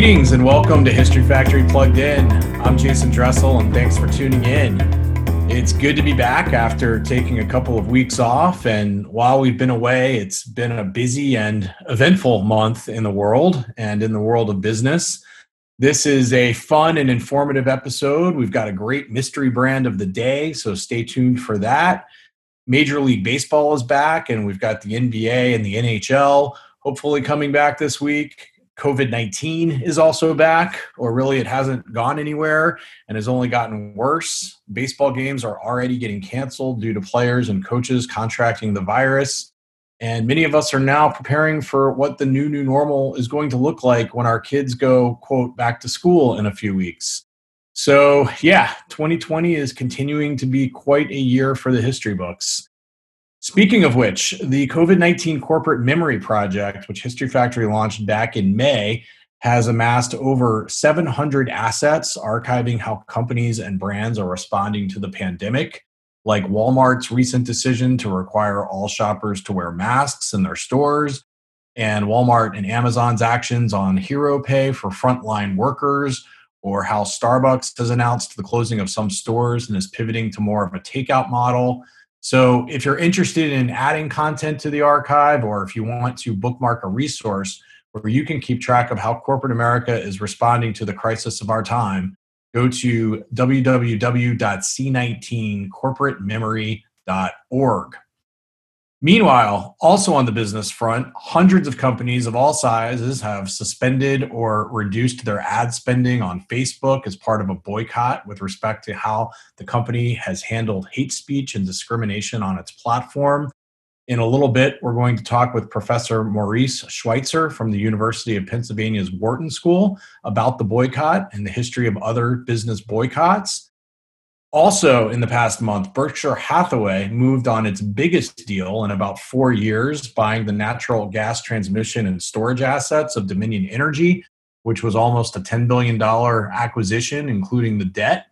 Greetings and welcome to History Factory Plugged In. I'm Jason Dressel and thanks for tuning in. It's good to be back after taking a couple of weeks off. And while we've been away, it's been a busy and eventful month in the world and in the world of business. This is a fun and informative episode. We've got a great mystery brand of the day, so stay tuned for that. Major League Baseball is back, and we've got the NBA and the NHL hopefully coming back this week. COVID 19 is also back, or really it hasn't gone anywhere and has only gotten worse. Baseball games are already getting canceled due to players and coaches contracting the virus. And many of us are now preparing for what the new new normal is going to look like when our kids go, quote, back to school in a few weeks. So, yeah, 2020 is continuing to be quite a year for the history books. Speaking of which, the COVID 19 Corporate Memory Project, which History Factory launched back in May, has amassed over 700 assets archiving how companies and brands are responding to the pandemic, like Walmart's recent decision to require all shoppers to wear masks in their stores, and Walmart and Amazon's actions on hero pay for frontline workers, or how Starbucks has announced the closing of some stores and is pivoting to more of a takeout model. So, if you're interested in adding content to the archive, or if you want to bookmark a resource where you can keep track of how corporate America is responding to the crisis of our time, go to www.c19corporatememory.org. Meanwhile, also on the business front, hundreds of companies of all sizes have suspended or reduced their ad spending on Facebook as part of a boycott with respect to how the company has handled hate speech and discrimination on its platform. In a little bit, we're going to talk with Professor Maurice Schweitzer from the University of Pennsylvania's Wharton School about the boycott and the history of other business boycotts. Also, in the past month, Berkshire Hathaway moved on its biggest deal in about four years, buying the natural gas transmission and storage assets of Dominion Energy, which was almost a $10 billion acquisition, including the debt.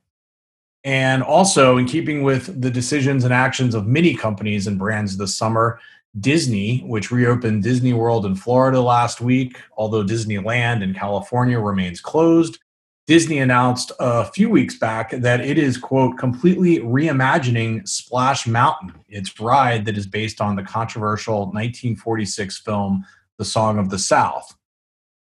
And also, in keeping with the decisions and actions of many companies and brands this summer, Disney, which reopened Disney World in Florida last week, although Disneyland in California remains closed, Disney announced a few weeks back that it is, quote, completely reimagining Splash Mountain, its ride that is based on the controversial 1946 film, The Song of the South.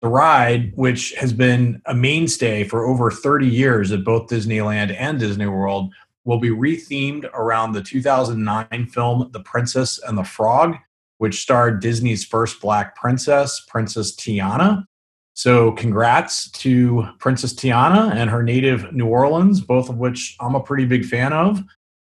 The ride, which has been a mainstay for over 30 years at both Disneyland and Disney World, will be rethemed around the 2009 film The Princess and the Frog, which starred Disney's first black princess, Princess Tiana. So, congrats to Princess Tiana and her native New Orleans, both of which I'm a pretty big fan of.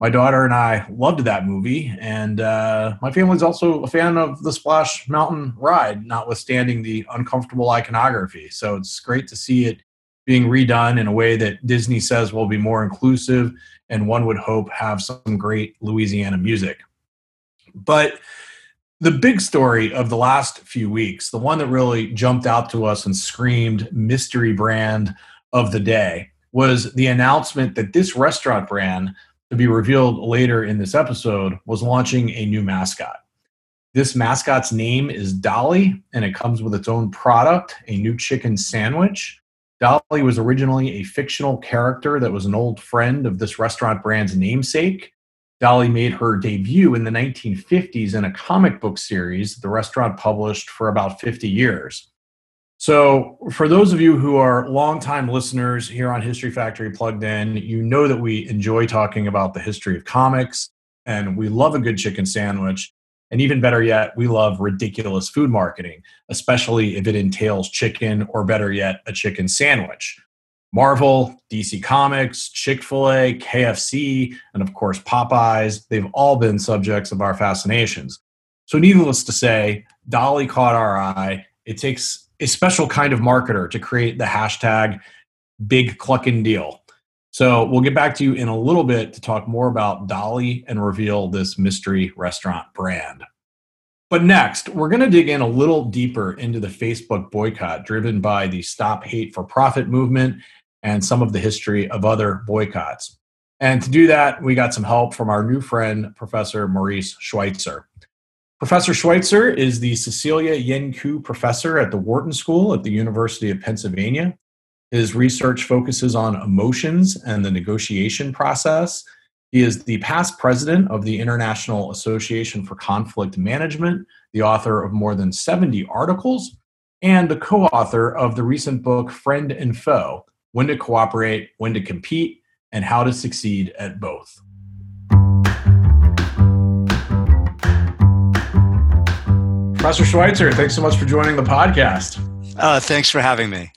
My daughter and I loved that movie, and uh, my family's also a fan of the Splash Mountain ride, notwithstanding the uncomfortable iconography. So, it's great to see it being redone in a way that Disney says will be more inclusive and one would hope have some great Louisiana music. But the big story of the last few weeks, the one that really jumped out to us and screamed mystery brand of the day, was the announcement that this restaurant brand, to be revealed later in this episode, was launching a new mascot. This mascot's name is Dolly, and it comes with its own product, a new chicken sandwich. Dolly was originally a fictional character that was an old friend of this restaurant brand's namesake. Dolly made her debut in the 1950s in a comic book series the restaurant published for about 50 years. So, for those of you who are longtime listeners here on History Factory Plugged In, you know that we enjoy talking about the history of comics and we love a good chicken sandwich. And even better yet, we love ridiculous food marketing, especially if it entails chicken or better yet, a chicken sandwich. Marvel, DC Comics, Chick fil A, KFC, and of course Popeyes, they've all been subjects of our fascinations. So, needless to say, Dolly caught our eye. It takes a special kind of marketer to create the hashtag big clucking deal. So, we'll get back to you in a little bit to talk more about Dolly and reveal this mystery restaurant brand. But next, we're going to dig in a little deeper into the Facebook boycott driven by the Stop Hate for Profit movement and some of the history of other boycotts. And to do that, we got some help from our new friend, Professor Maurice Schweitzer. Professor Schweitzer is the Cecilia Yen Koo Professor at the Wharton School at the University of Pennsylvania. His research focuses on emotions and the negotiation process. He is the past president of the International Association for Conflict Management, the author of more than 70 articles, and the co author of the recent book Friend and Foe When to Cooperate, When to Compete, and How to Succeed at Both. Professor Schweitzer, thanks so much for joining the podcast. Uh, thanks for having me.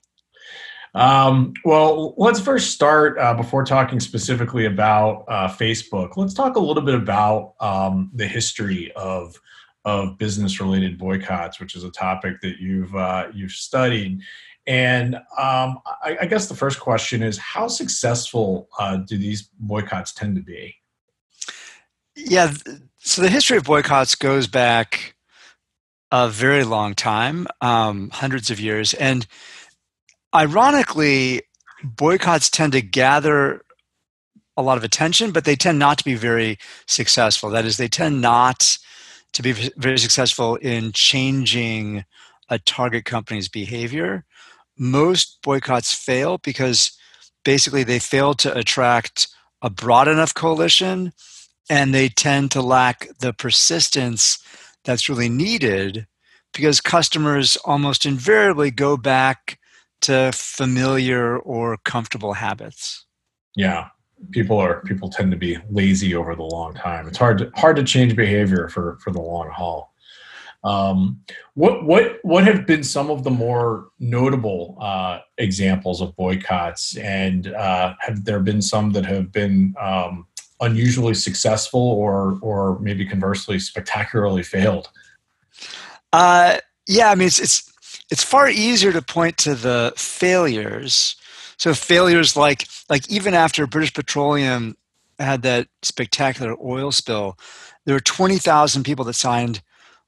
Um, well, let's first start uh, before talking specifically about uh, Facebook. Let's talk a little bit about um, the history of of business related boycotts, which is a topic that you've uh, you've studied. And um, I, I, guess the first question is, how successful uh, do these boycotts tend to be? Yeah, so the history of boycotts goes back a very long time, um, hundreds of years. And ironically, boycotts tend to gather a lot of attention, but they tend not to be very successful. That is, they tend not to be very successful in changing a target company's behavior. Most boycotts fail because basically they fail to attract a broad enough coalition and they tend to lack the persistence that's really needed because customers almost invariably go back to familiar or comfortable habits. Yeah. People are people tend to be lazy over the long time. It's hard to, hard to change behavior for for the long haul. Um, what what what have been some of the more notable uh, examples of boycotts, and uh, have there been some that have been um, unusually successful, or or maybe conversely spectacularly failed? Uh, yeah, I mean, it's, it's it's far easier to point to the failures. So failures like like even after British Petroleum had that spectacular oil spill, there were twenty thousand people that signed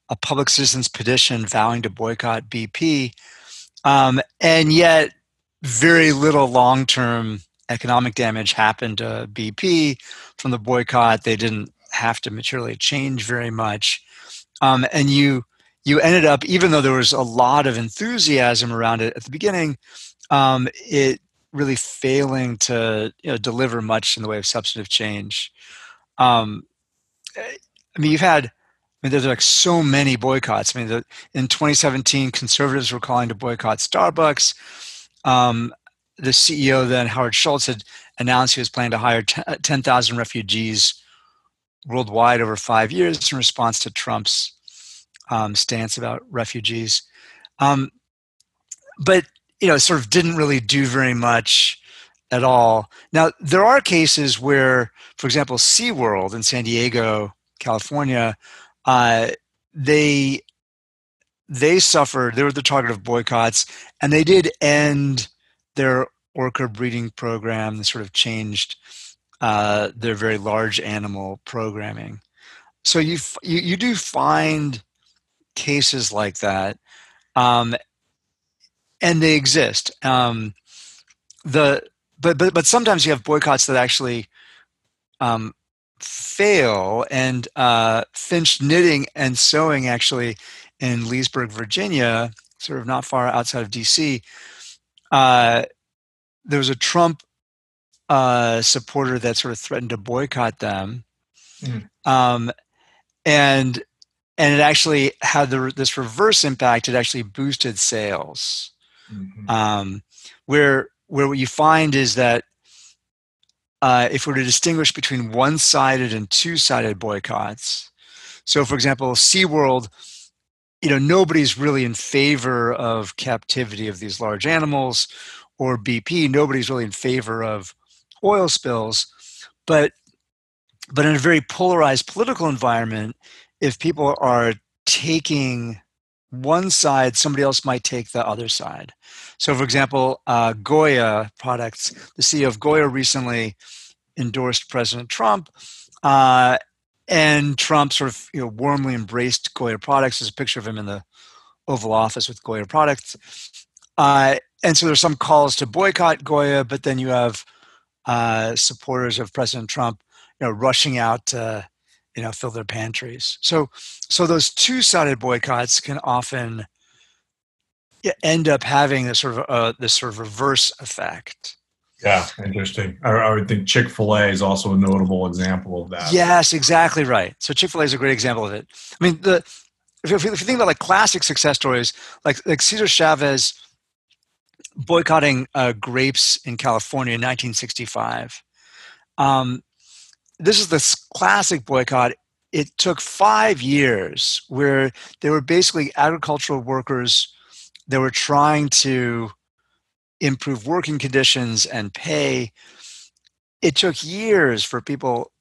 a public citizens petition vowing to boycott BP, um, and yet very little long term economic damage happened to BP from the boycott. They didn't have to materially change very much, um, and you you ended up, even though there was a lot of enthusiasm around it at the beginning, um, it really failing to you know, deliver much in the way of substantive change. Um, I mean, you've had, I mean, there's like so many boycotts. I mean, the, in 2017, conservatives were calling to boycott Starbucks. Um, the CEO then, Howard Schultz, had announced he was planning to hire 10,000 refugees worldwide over five years in response to Trump's um, stance about refugees. Um, but you know, sort of didn't really do very much at all. Now there are cases where, for example, SeaWorld in San Diego, California, uh, they they suffered. They were the target of boycotts, and they did end their orca breeding program. They sort of changed uh, their very large animal programming. So you, you you do find cases like that, um, and they exist. Um, the but but but sometimes you have boycotts that actually um, fail. And uh, Finch Knitting and Sewing actually in Leesburg, Virginia, sort of not far outside of D.C. Uh, there was a Trump uh, supporter that sort of threatened to boycott them. Mm. Um, and and it actually had the, this reverse impact. It actually boosted sales. Mm-hmm. Um, where where what you find is that uh, if we're to distinguish between one-sided and two-sided boycotts, so for example, SeaWorld, you know, nobody's really in favor of captivity of these large animals, or BP, nobody's really in favor of oil spills, but but in a very polarized political environment, if people are taking one side, somebody else might take the other side. So, for example, uh, Goya products, the CEO of Goya recently endorsed President Trump, uh, and Trump sort of you know, warmly embraced Goya products. There's a picture of him in the Oval Office with Goya products. Uh, and so there's some calls to boycott Goya, but then you have uh, supporters of President Trump, you know, rushing out to you know fill their pantries. So so those two sided boycotts can often end up having this sort of uh, this sort of reverse effect. Yeah, interesting. I, I would think Chick Fil A is also a notable example of that. Yes, exactly right. So Chick Fil A is a great example of it. I mean, the if you, if you think about like classic success stories, like like Cesar Chavez boycotting uh, grapes in California in 1965. Um, this is the classic boycott. It took five years where there were basically agricultural workers that were trying to improve working conditions and pay. It took years for people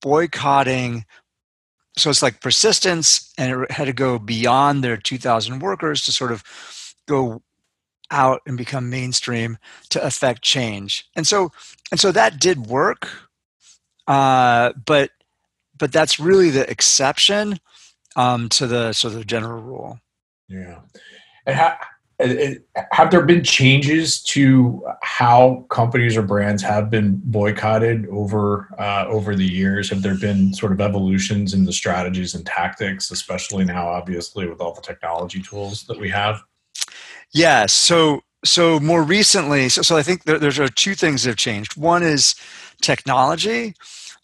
boycotting. So it's like persistence, and it had to go beyond their 2,000 workers to sort of go out and become mainstream to affect change. And so, and so that did work, uh, but but that's really the exception um, to the sort of general rule. Yeah, and how, have there been changes to how companies or brands have been boycotted over uh, over the years? Have there been sort of evolutions in the strategies and tactics, especially now, obviously, with all the technology tools that we have? Yeah. So so more recently, so, so I think there, there's two things that have changed. One is technology.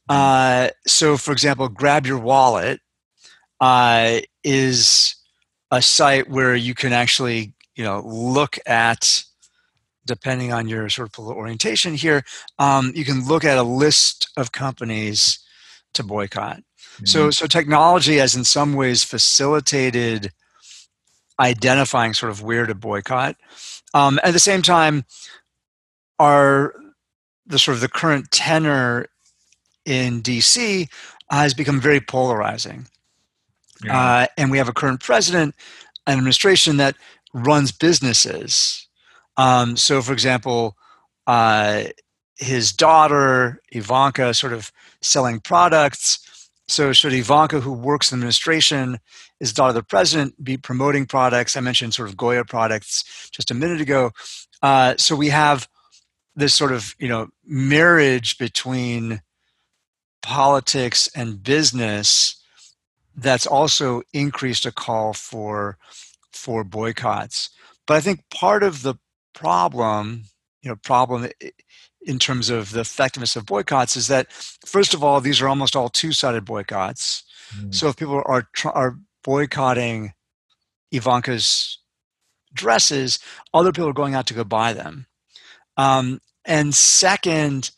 Uh, so, for example, Grab Your Wallet uh, is a site where you can actually you know look at depending on your sort of political orientation here um, you can look at a list of companies to boycott mm-hmm. so so technology has in some ways facilitated identifying sort of where to boycott um, at the same time our the sort of the current tenor in dc has become very polarizing yeah. uh, and we have a current president an administration that runs businesses. Um, so, for example, uh, his daughter Ivanka sort of selling products. So, should Ivanka, who works in the administration, is daughter of the president, be promoting products? I mentioned sort of Goya products just a minute ago. Uh, so we have this sort of you know marriage between politics and business that's also increased a call for for boycotts. But I think part of the problem, you know, problem in terms of the effectiveness of boycotts is that first of all, these are almost all two-sided boycotts. Mm. So if people are are boycotting Ivanka's dresses, other people are going out to go buy them. Um, and second,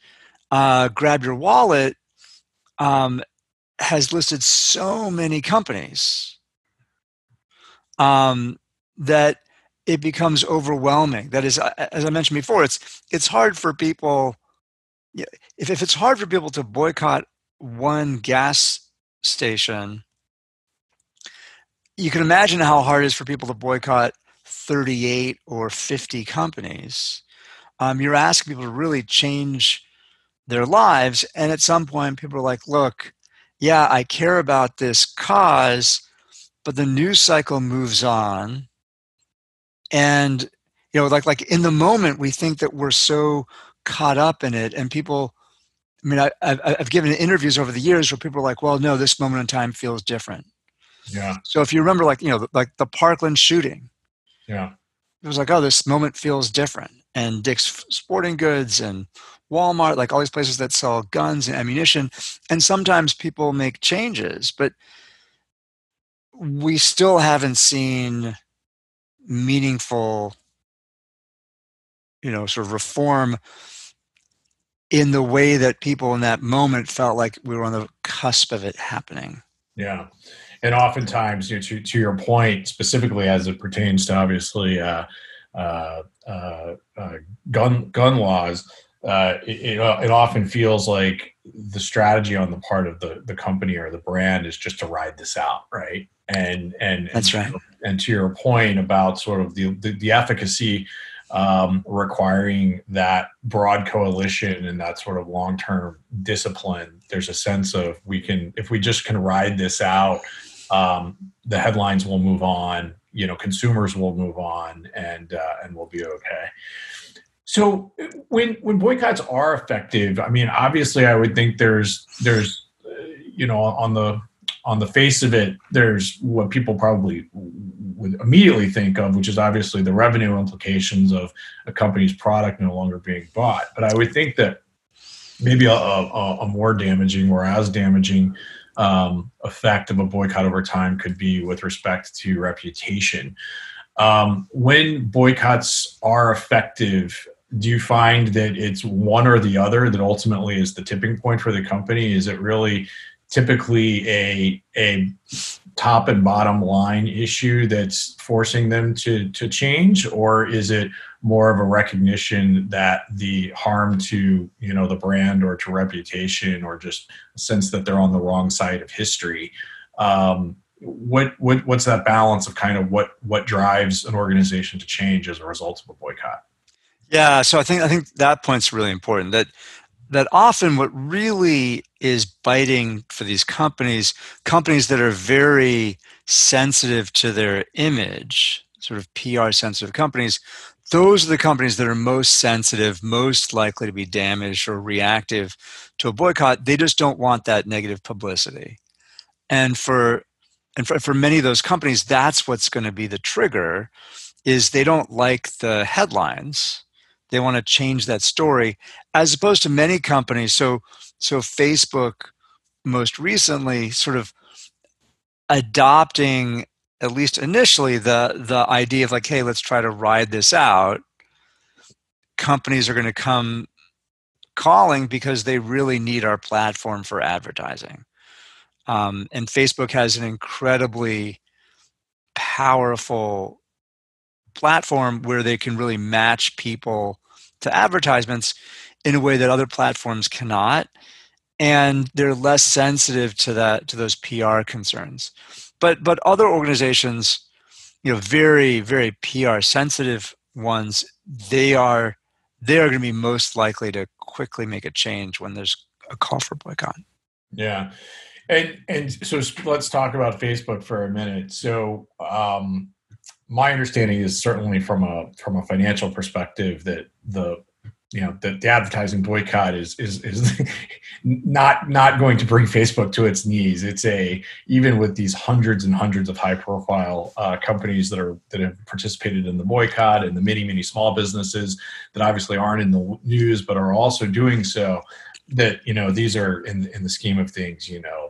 uh, grab your wallet um, has listed so many companies um, that it becomes overwhelming. That is, as I mentioned before, it's it's hard for people. If if it's hard for people to boycott one gas station, you can imagine how hard it is for people to boycott 38 or 50 companies. Um, you're asking people to really change their lives, and at some point, people are like, "Look, yeah, I care about this cause." but the news cycle moves on. And you know like like in the moment we think that we're so caught up in it and people i mean I, have I've given interviews over the years where people are like well no this moment in time feels different. Yeah. So if you remember like you know like the parkland shooting yeah. it was like oh this moment feels different and dick's sporting goods and walmart like all these places that sell guns and ammunition and sometimes people make changes but we still haven't seen meaningful you know sort of reform in the way that people in that moment felt like we were on the cusp of it happening. Yeah. And oftentimes you know, to, to your point specifically as it pertains to obviously uh, gun gun laws uh, it, it, it, often feels like the strategy on the part of the, the company or the brand is just to ride this out, right? And and that's and, right. And to your point about sort of the the, the efficacy um, requiring that broad coalition and that sort of long term discipline, there's a sense of we can if we just can ride this out, um, the headlines will move on. You know, consumers will move on, and uh, and we'll be okay. So when when boycotts are effective, I mean, obviously, I would think there's there's you know on the on the face of it, there's what people probably would immediately think of, which is obviously the revenue implications of a company's product no longer being bought. But I would think that maybe a, a, a more damaging or as damaging um, effect of a boycott over time could be with respect to reputation. Um, when boycotts are effective, do you find that it's one or the other that ultimately is the tipping point for the company? Is it really typically a a top and bottom line issue that's forcing them to to change or is it more of a recognition that the harm to you know the brand or to reputation or just a sense that they're on the wrong side of history. Um, what, what what's that balance of kind of what what drives an organization to change as a result of a boycott? Yeah so i think i think that point's really important that that often what really is biting for these companies, companies that are very sensitive to their image, sort of PR sensitive companies, those are the companies that are most sensitive, most likely to be damaged or reactive to a boycott. They just don't want that negative publicity. And for and for, for many of those companies, that's what's going to be the trigger is they don't like the headlines they want to change that story as opposed to many companies so so facebook most recently sort of adopting at least initially the the idea of like hey let's try to ride this out companies are going to come calling because they really need our platform for advertising. Um, and facebook has an incredibly powerful platform where they can really match people to advertisements in a way that other platforms cannot and they're less sensitive to that to those PR concerns but but other organizations you know very very PR sensitive ones they are they are going to be most likely to quickly make a change when there's a call for boycott. Yeah. And and so let's talk about Facebook for a minute. So um my understanding is certainly from a from a financial perspective that the you know the, the advertising boycott is is is not not going to bring Facebook to its knees. It's a even with these hundreds and hundreds of high profile uh, companies that are that have participated in the boycott and the many many small businesses that obviously aren't in the news but are also doing so. That you know these are in in the scheme of things you know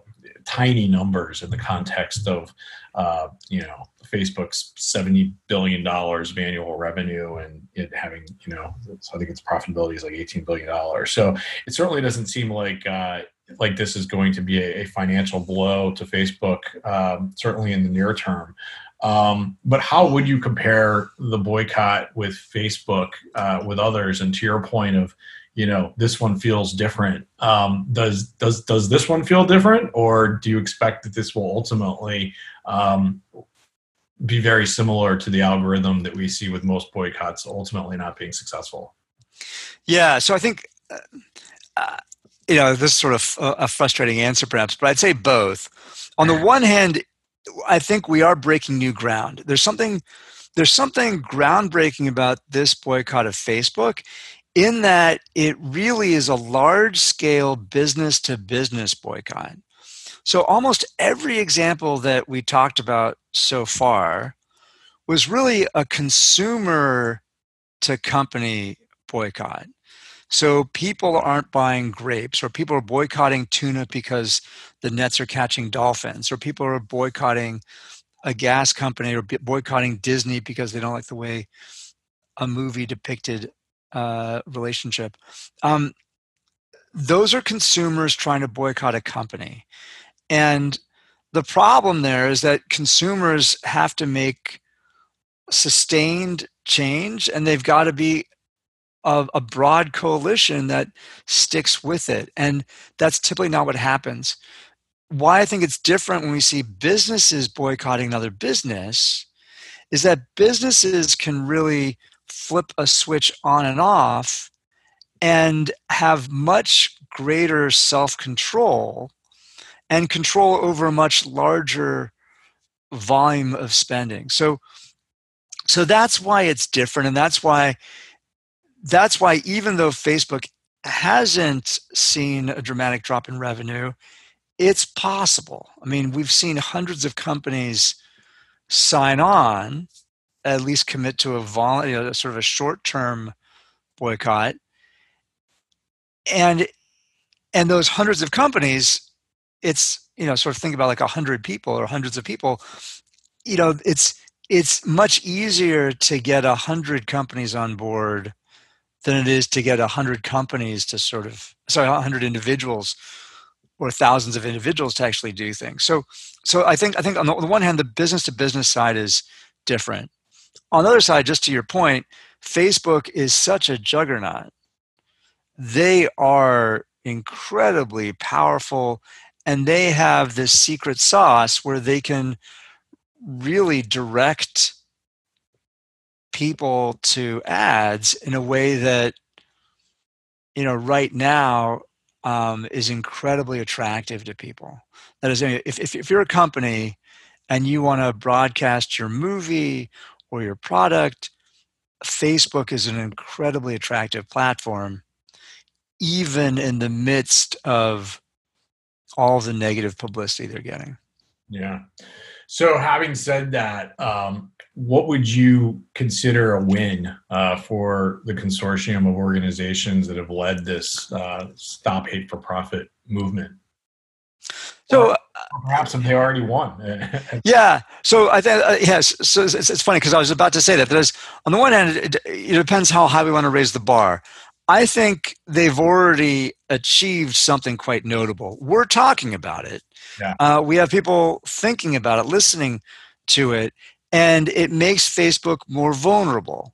tiny numbers in the context of uh, you know Facebook's seventy billion dollars of annual revenue and it having you know I think its profitability is like eighteen billion dollars. So it certainly doesn't seem like uh, like this is going to be a, a financial blow to Facebook, um, certainly in the near term. Um, but how would you compare the boycott with Facebook uh, with others? And to your point of you know this one feels different. Um, does does does this one feel different or do you expect that this will ultimately um, be very similar to the algorithm that we see with most boycotts ultimately not being successful? Yeah so i think uh, uh you know this is sort of a, a frustrating answer perhaps but i'd say both. On the one hand i think we are breaking new ground. There's something there's something groundbreaking about this boycott of facebook in that it really is a large scale business to business boycott. So, almost every example that we talked about so far was really a consumer to company boycott. So, people aren't buying grapes, or people are boycotting tuna because the nets are catching dolphins, or people are boycotting a gas company or boycotting Disney because they don't like the way a movie depicted uh, relationship. Um, those are consumers trying to boycott a company. And the problem there is that consumers have to make sustained change and they've got to be a, a broad coalition that sticks with it. And that's typically not what happens. Why I think it's different when we see businesses boycotting another business is that businesses can really flip a switch on and off and have much greater self control and control over a much larger volume of spending. So, so that's why it's different, and that's why that's why even though Facebook hasn't seen a dramatic drop in revenue, it's possible. I mean, we've seen hundreds of companies sign on, at least commit to a vol- you know, sort of a short-term boycott, and and those hundreds of companies, it's you know sort of think about like a hundred people or hundreds of people. You know, it's it's much easier to get a hundred companies on board than it is to get a hundred companies to sort of sorry, a hundred individuals or thousands of individuals to actually do things. So, so I think I think on the, on the one hand, the business to business side is different. On the other side, just to your point, Facebook is such a juggernaut. They are incredibly powerful, and they have this secret sauce where they can really direct people to ads in a way that you know right now um, is incredibly attractive to people. That is, if, if, if you're a company and you want to broadcast your movie or your product, Facebook is an incredibly attractive platform, even in the midst of all the negative publicity they're getting. Yeah. So, having said that, um, what would you consider a win uh, for the consortium of organizations that have led this uh, Stop Hate for Profit movement? So, perhaps they already won? yeah. So I think uh, yes. So it's, it's funny because I was about to say that. There's on the one hand, it, it depends how high we want to raise the bar. I think they've already achieved something quite notable. We're talking about it. Yeah. Uh, we have people thinking about it, listening to it, and it makes Facebook more vulnerable.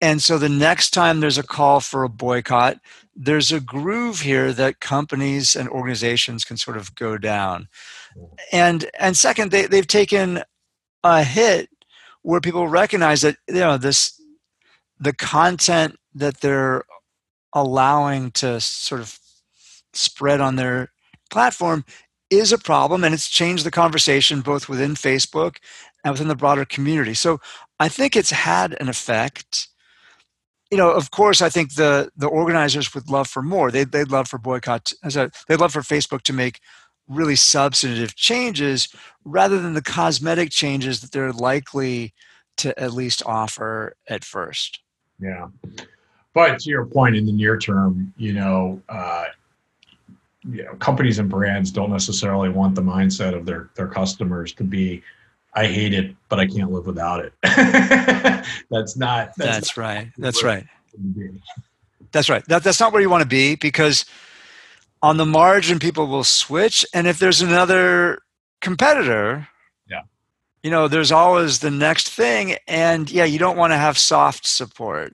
And so the next time there's a call for a boycott, there's a groove here that companies and organizations can sort of go down. And and second, they, they've taken a hit where people recognize that you know this the content that they're allowing to sort of spread on their platform is a problem and it's changed the conversation both within Facebook and within the broader community. So I think it's had an effect. You know, of course, I think the the organizers would love for more. They'd, they'd love for boycott, uh, as a, they'd love for Facebook to make really substantive changes rather than the cosmetic changes that they're likely to at least offer at first. Yeah. But to your point, in the near term, you know, uh, you know, companies and brands don't necessarily want the mindset of their their customers to be I hate it, but I can't live without it. that's not. That's, that's not right. That's right. That's right. That, that's not where you want to be because on the margin, people will switch. And if there's another competitor, yeah, you know, there's always the next thing. And yeah, you don't want to have soft support.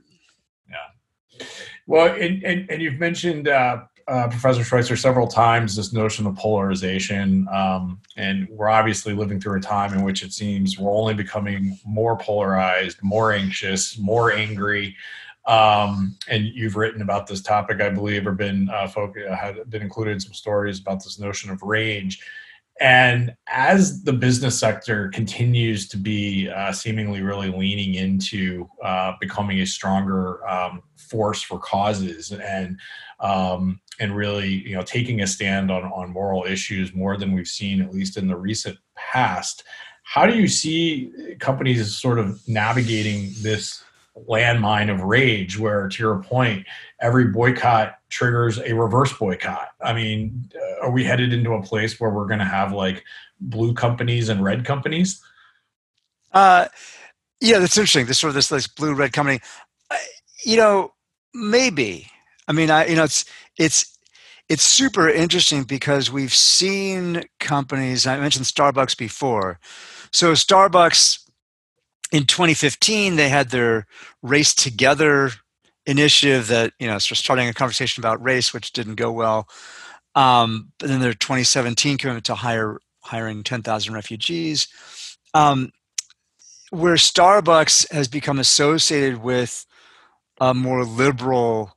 Yeah. Well, and, and, and you've mentioned uh, uh, Professor Schweitzer several times this notion of polarization, um, and we're obviously living through a time in which it seems we're only becoming more polarized, more anxious, more angry. Um, and you've written about this topic, I believe, or been uh, folk, uh, had been included in some stories about this notion of range. And as the business sector continues to be uh, seemingly really leaning into uh, becoming a stronger um, force for causes and um, and really you know taking a stand on on moral issues more than we've seen at least in the recent past how do you see companies sort of navigating this landmine of rage where to your point every boycott triggers a reverse boycott i mean uh, are we headed into a place where we're going to have like blue companies and red companies uh yeah that's interesting this sort of this this blue red company you know maybe I mean, I you know it's it's it's super interesting because we've seen companies. I mentioned Starbucks before. So Starbucks in 2015 they had their race together initiative that you know starting a conversation about race, which didn't go well. Um, but then their 2017 commitment to hire hiring 10,000 refugees. Um, where Starbucks has become associated with a more liberal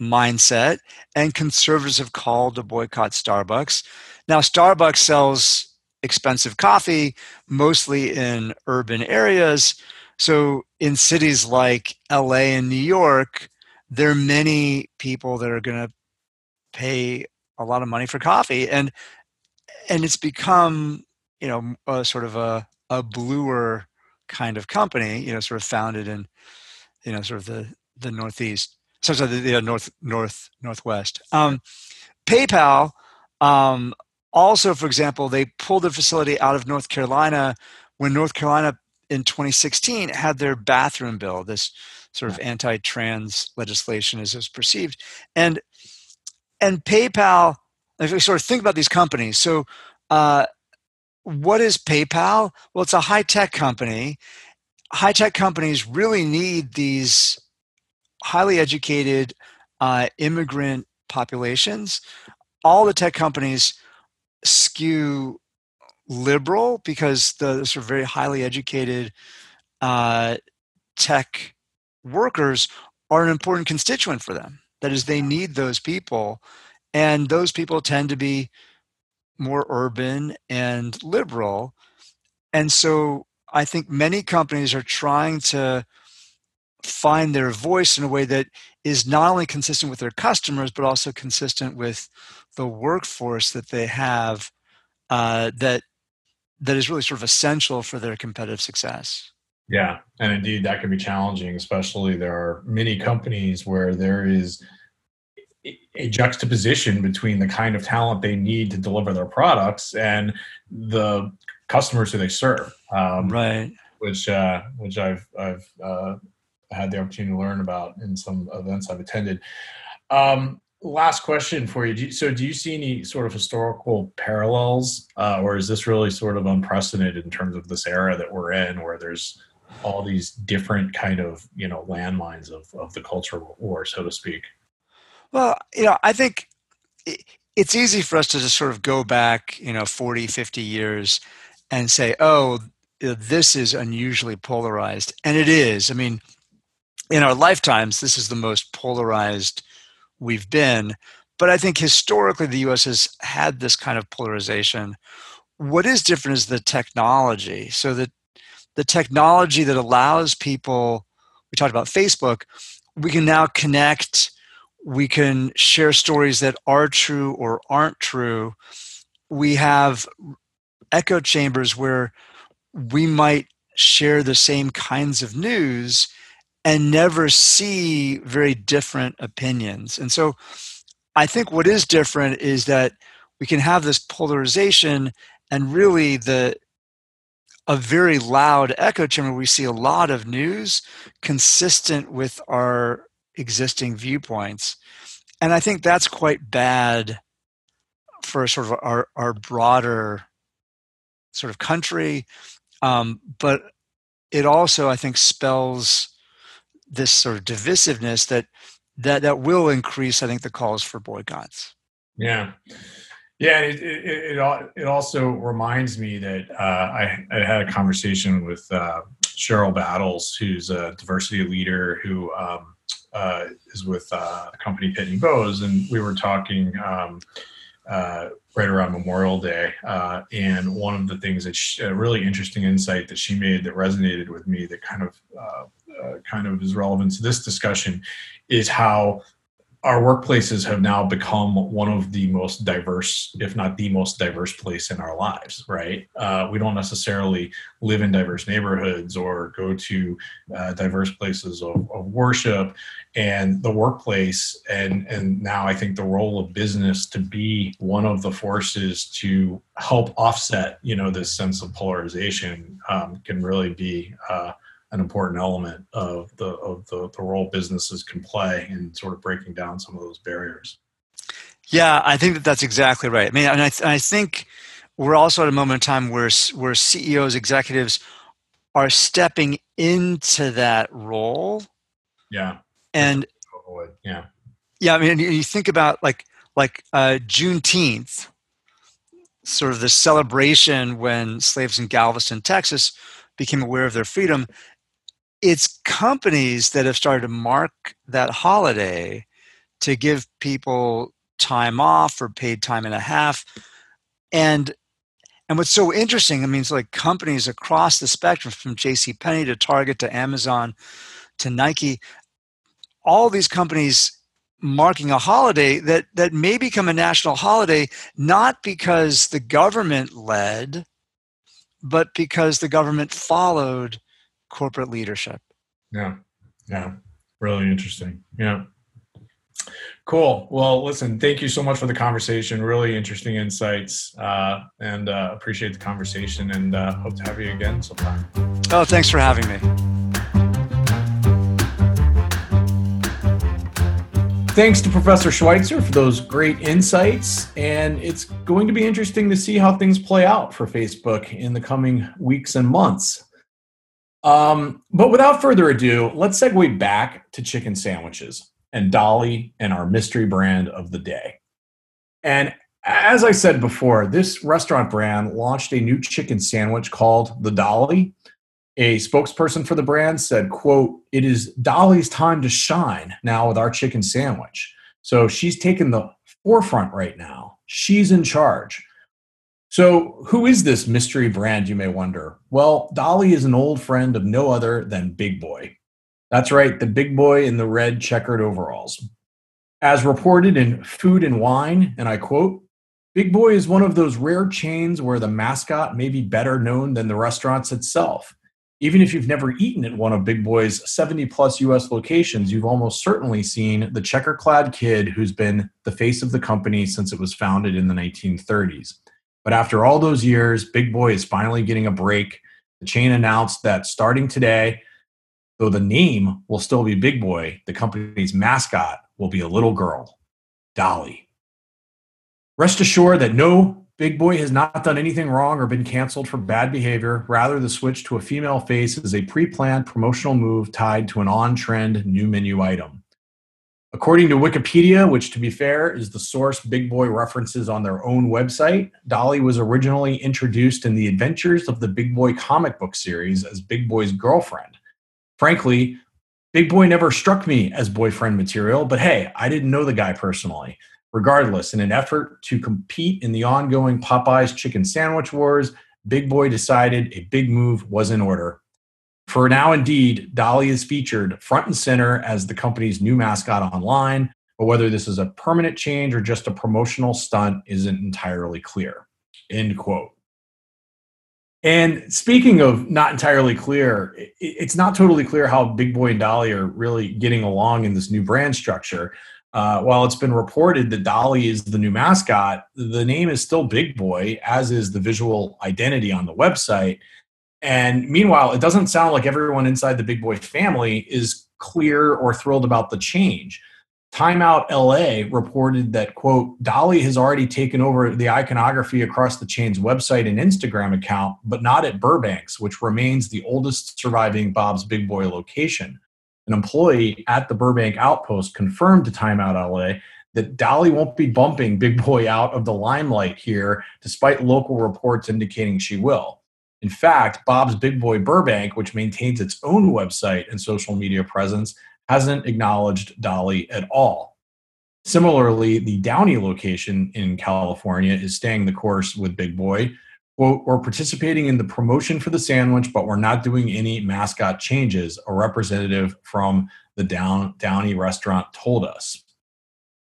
mindset, and conservatives have called to boycott Starbucks. Now, Starbucks sells expensive coffee mostly in urban areas. So, in cities like LA and New York, there are many people that are going to pay a lot of money for coffee. And and it's become you know a, sort of a a bluer kind of company. You know, sort of founded in you know sort of the the northeast, so, so the, the north north northwest. Um, PayPal. Um, also, for example, they pulled their facility out of North Carolina when North Carolina in 2016 had their bathroom bill, this sort of anti-trans legislation as it was perceived, and and PayPal. If we sort of think about these companies, so uh, what is PayPal? Well, it's a high tech company. High tech companies really need these highly educated uh, immigrant populations. All the tech companies skew liberal because the sort of very highly educated uh, tech workers are an important constituent for them. That is, they need those people, and those people tend to be more urban and liberal. And so I think many companies are trying to find their voice in a way that is not only consistent with their customers, but also consistent with the workforce that they have uh, that that is really sort of essential for their competitive success. Yeah, and indeed that can be challenging, especially there are many companies where there is a juxtaposition between the kind of talent they need to deliver their products and the customers who they serve. Um, right. Which uh, which I've I've uh, had the opportunity to learn about in some events I've attended. Um, last question for you. Do you, So, do you see any sort of historical parallels, uh, or is this really sort of unprecedented in terms of this era that we're in, where there's all these different kind of you know landmines of of the cultural war, so to speak? Well, you know, I think it's easy for us to just sort of go back, you know, 40, 50 years and say, oh, this is unusually polarized. And it is. I mean, in our lifetimes, this is the most polarized we've been. But I think historically, the US has had this kind of polarization. What is different is the technology. So that the technology that allows people, we talked about Facebook, we can now connect we can share stories that are true or aren't true. We have echo chambers where we might share the same kinds of news and never see very different opinions. And so I think what is different is that we can have this polarization and really the a very loud echo chamber we see a lot of news consistent with our existing viewpoints. And I think that's quite bad for sort of our, our broader sort of country. Um, but it also, I think, spells this sort of divisiveness that that that will increase, I think, the calls for boycotts. Yeah. Yeah, it, it, it, it also reminds me that uh, I, I had a conversation with uh, Sheryl Battles, who's a diversity leader who um, uh, is with uh, a company Pitney Bowes, and we were talking um, uh, right around Memorial Day. Uh, and one of the things that she, a really interesting insight that she made that resonated with me, that kind of uh, uh, kind of is relevant to this discussion, is how our workplaces have now become one of the most diverse, if not the most diverse place in our lives, right? Uh, we don't necessarily live in diverse neighborhoods or go to uh, diverse places of, of, worship and the workplace. And, and now I think the role of business to be one of the forces to help offset, you know, this sense of polarization um, can really be uh, an important element of the of the, the role businesses can play in sort of breaking down some of those barriers. Yeah, I think that that's exactly right. I mean, and I, th- I think we're also at a moment in time where where CEOs, executives are stepping into that role. Yeah. And yeah. Yeah, I mean, you think about like like uh, Juneteenth, sort of the celebration when slaves in Galveston, Texas, became aware of their freedom it's companies that have started to mark that holiday to give people time off or paid time and a half. And and what's so interesting i mean it's like companies across the spectrum from jc penney to target to amazon to nike all these companies marking a holiday that that may become a national holiday not because the government led but because the government followed corporate leadership. Yeah. Yeah. Really interesting. Yeah. Cool. Well listen thank you so much for the conversation. Really interesting insights uh, and uh, appreciate the conversation and uh, hope to have you again sometime. Oh thanks for having me. Thanks to Professor Schweitzer for those great insights. And it's going to be interesting to see how things play out for Facebook in the coming weeks and months. Um, but without further ado, let's segue back to chicken sandwiches and Dolly and our mystery brand of the day. And as I said before, this restaurant brand launched a new chicken sandwich called the Dolly. A spokesperson for the brand said quote it is dolly's time to shine now with our chicken sandwich. So she's taken the forefront right now. She's in charge so who is this mystery brand you may wonder well dolly is an old friend of no other than big boy that's right the big boy in the red checkered overalls as reported in food and wine and i quote Big Boy is one of those rare chains where the mascot may be better known than the restaurants itself. Even if you've never eaten at one of Big Boy's 70 plus US locations, you've almost certainly seen the checker clad kid who's been the face of the company since it was founded in the 1930s. But after all those years, Big Boy is finally getting a break. The chain announced that starting today, though the name will still be Big Boy, the company's mascot will be a little girl, Dolly. Rest assured that no Big Boy has not done anything wrong or been canceled for bad behavior. Rather, the switch to a female face is a pre planned promotional move tied to an on trend new menu item. According to Wikipedia, which to be fair is the source Big Boy references on their own website, Dolly was originally introduced in the adventures of the Big Boy comic book series as Big Boy's girlfriend. Frankly, Big Boy never struck me as boyfriend material, but hey, I didn't know the guy personally. Regardless, in an effort to compete in the ongoing Popeyes chicken sandwich wars, Big Boy decided a big move was in order. For now, indeed, Dolly is featured front and center as the company's new mascot online, but whether this is a permanent change or just a promotional stunt isn't entirely clear. End quote. And speaking of not entirely clear, it's not totally clear how Big Boy and Dolly are really getting along in this new brand structure. Uh, while it's been reported that Dolly is the new mascot, the name is still Big Boy, as is the visual identity on the website. And meanwhile, it doesn't sound like everyone inside the Big Boy family is clear or thrilled about the change. Time Out LA reported that, quote, Dolly has already taken over the iconography across the chain's website and Instagram account, but not at Burbank's, which remains the oldest surviving Bob's Big Boy location an employee at the Burbank Outpost confirmed to Time Out LA that Dolly won't be bumping Big Boy out of the limelight here, despite local reports indicating she will. In fact, Bob's Big Boy Burbank, which maintains its own website and social media presence, hasn't acknowledged Dolly at all. Similarly, the Downey location in California is staying the course with Big Boy, quote, we're participating in the promotion for the sandwich, but we're not doing any mascot changes, a representative from the Down, Downey restaurant told us.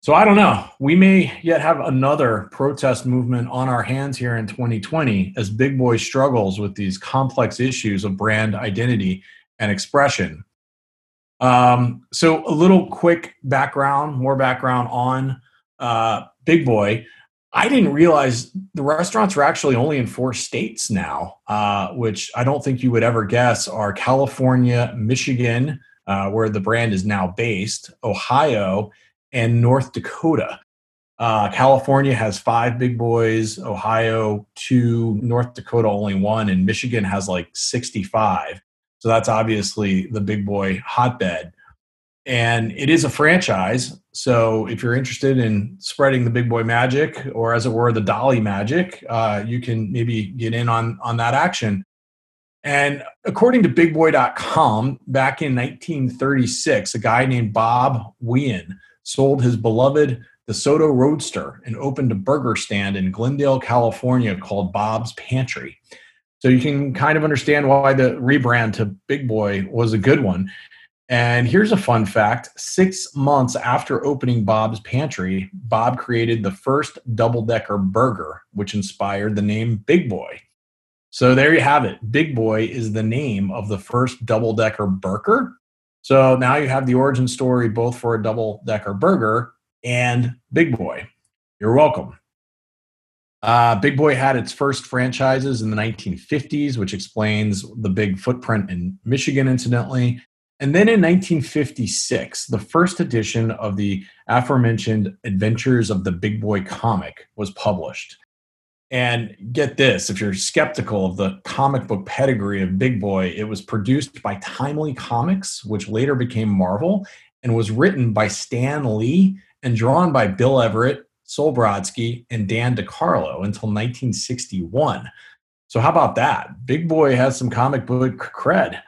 So I don't know. We may yet have another protest movement on our hands here in 2020 as Big Boy struggles with these complex issues of brand identity and expression. Um, so, a little quick background, more background on uh, Big Boy. I didn't realize the restaurants are actually only in four states now, uh, which I don't think you would ever guess are California, Michigan, uh, where the brand is now based, Ohio, and North Dakota. Uh, California has five big boys, Ohio, two, North Dakota, only one, and Michigan has like 65. So that's obviously the big boy hotbed and it is a franchise. So if you're interested in spreading the big boy magic, or as it were, the dolly magic, uh, you can maybe get in on on that action. And according to BigBoy.com, back in 1936, a guy named Bob Wian sold his beloved DeSoto Roadster and opened a burger stand in Glendale, California called Bob's Pantry. So you can kind of understand why the rebrand to Big Boy was a good one. And here's a fun fact six months after opening Bob's Pantry, Bob created the first double decker burger, which inspired the name Big Boy. So there you have it. Big Boy is the name of the first double decker burger. So now you have the origin story both for a double decker burger and Big Boy. You're welcome. Uh, Big Boy had its first franchises in the 1950s, which explains the big footprint in Michigan, incidentally. And then in 1956, the first edition of the aforementioned Adventures of the Big Boy comic was published. And get this if you're skeptical of the comic book pedigree of Big Boy, it was produced by Timely Comics, which later became Marvel, and was written by Stan Lee and drawn by Bill Everett, Sol Brodsky, and Dan DeCarlo until 1961. So, how about that? Big Boy has some comic book cred.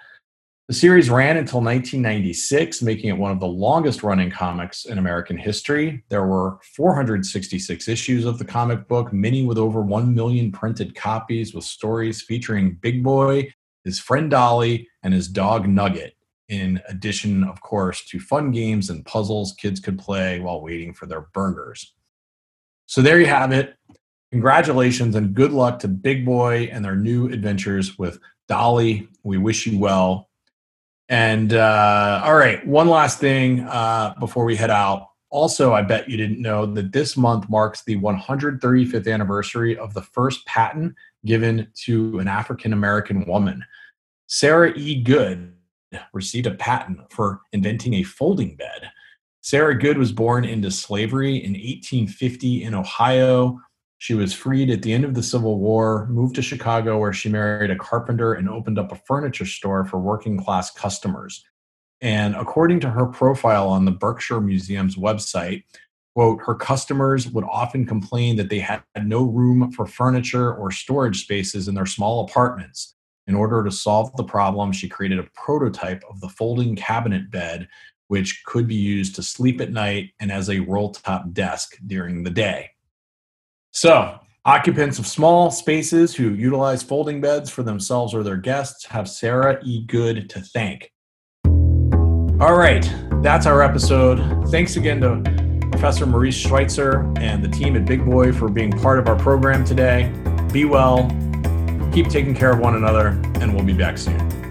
The series ran until 1996, making it one of the longest running comics in American history. There were 466 issues of the comic book, many with over 1 million printed copies, with stories featuring Big Boy, his friend Dolly, and his dog Nugget, in addition, of course, to fun games and puzzles kids could play while waiting for their burgers. So there you have it. Congratulations and good luck to Big Boy and their new adventures with Dolly. We wish you well. And uh, all right, one last thing uh, before we head out. Also, I bet you didn't know that this month marks the 135th anniversary of the first patent given to an African American woman. Sarah E. Goode received a patent for inventing a folding bed. Sarah Goode was born into slavery in 1850 in Ohio. She was freed at the end of the Civil War, moved to Chicago, where she married a carpenter and opened up a furniture store for working class customers. And according to her profile on the Berkshire Museum's website, quote, her customers would often complain that they had no room for furniture or storage spaces in their small apartments. In order to solve the problem, she created a prototype of the folding cabinet bed, which could be used to sleep at night and as a roll top desk during the day. So, occupants of small spaces who utilize folding beds for themselves or their guests have Sarah E. Goode to thank. All right, that's our episode. Thanks again to Professor Maurice Schweitzer and the team at Big Boy for being part of our program today. Be well, keep taking care of one another, and we'll be back soon.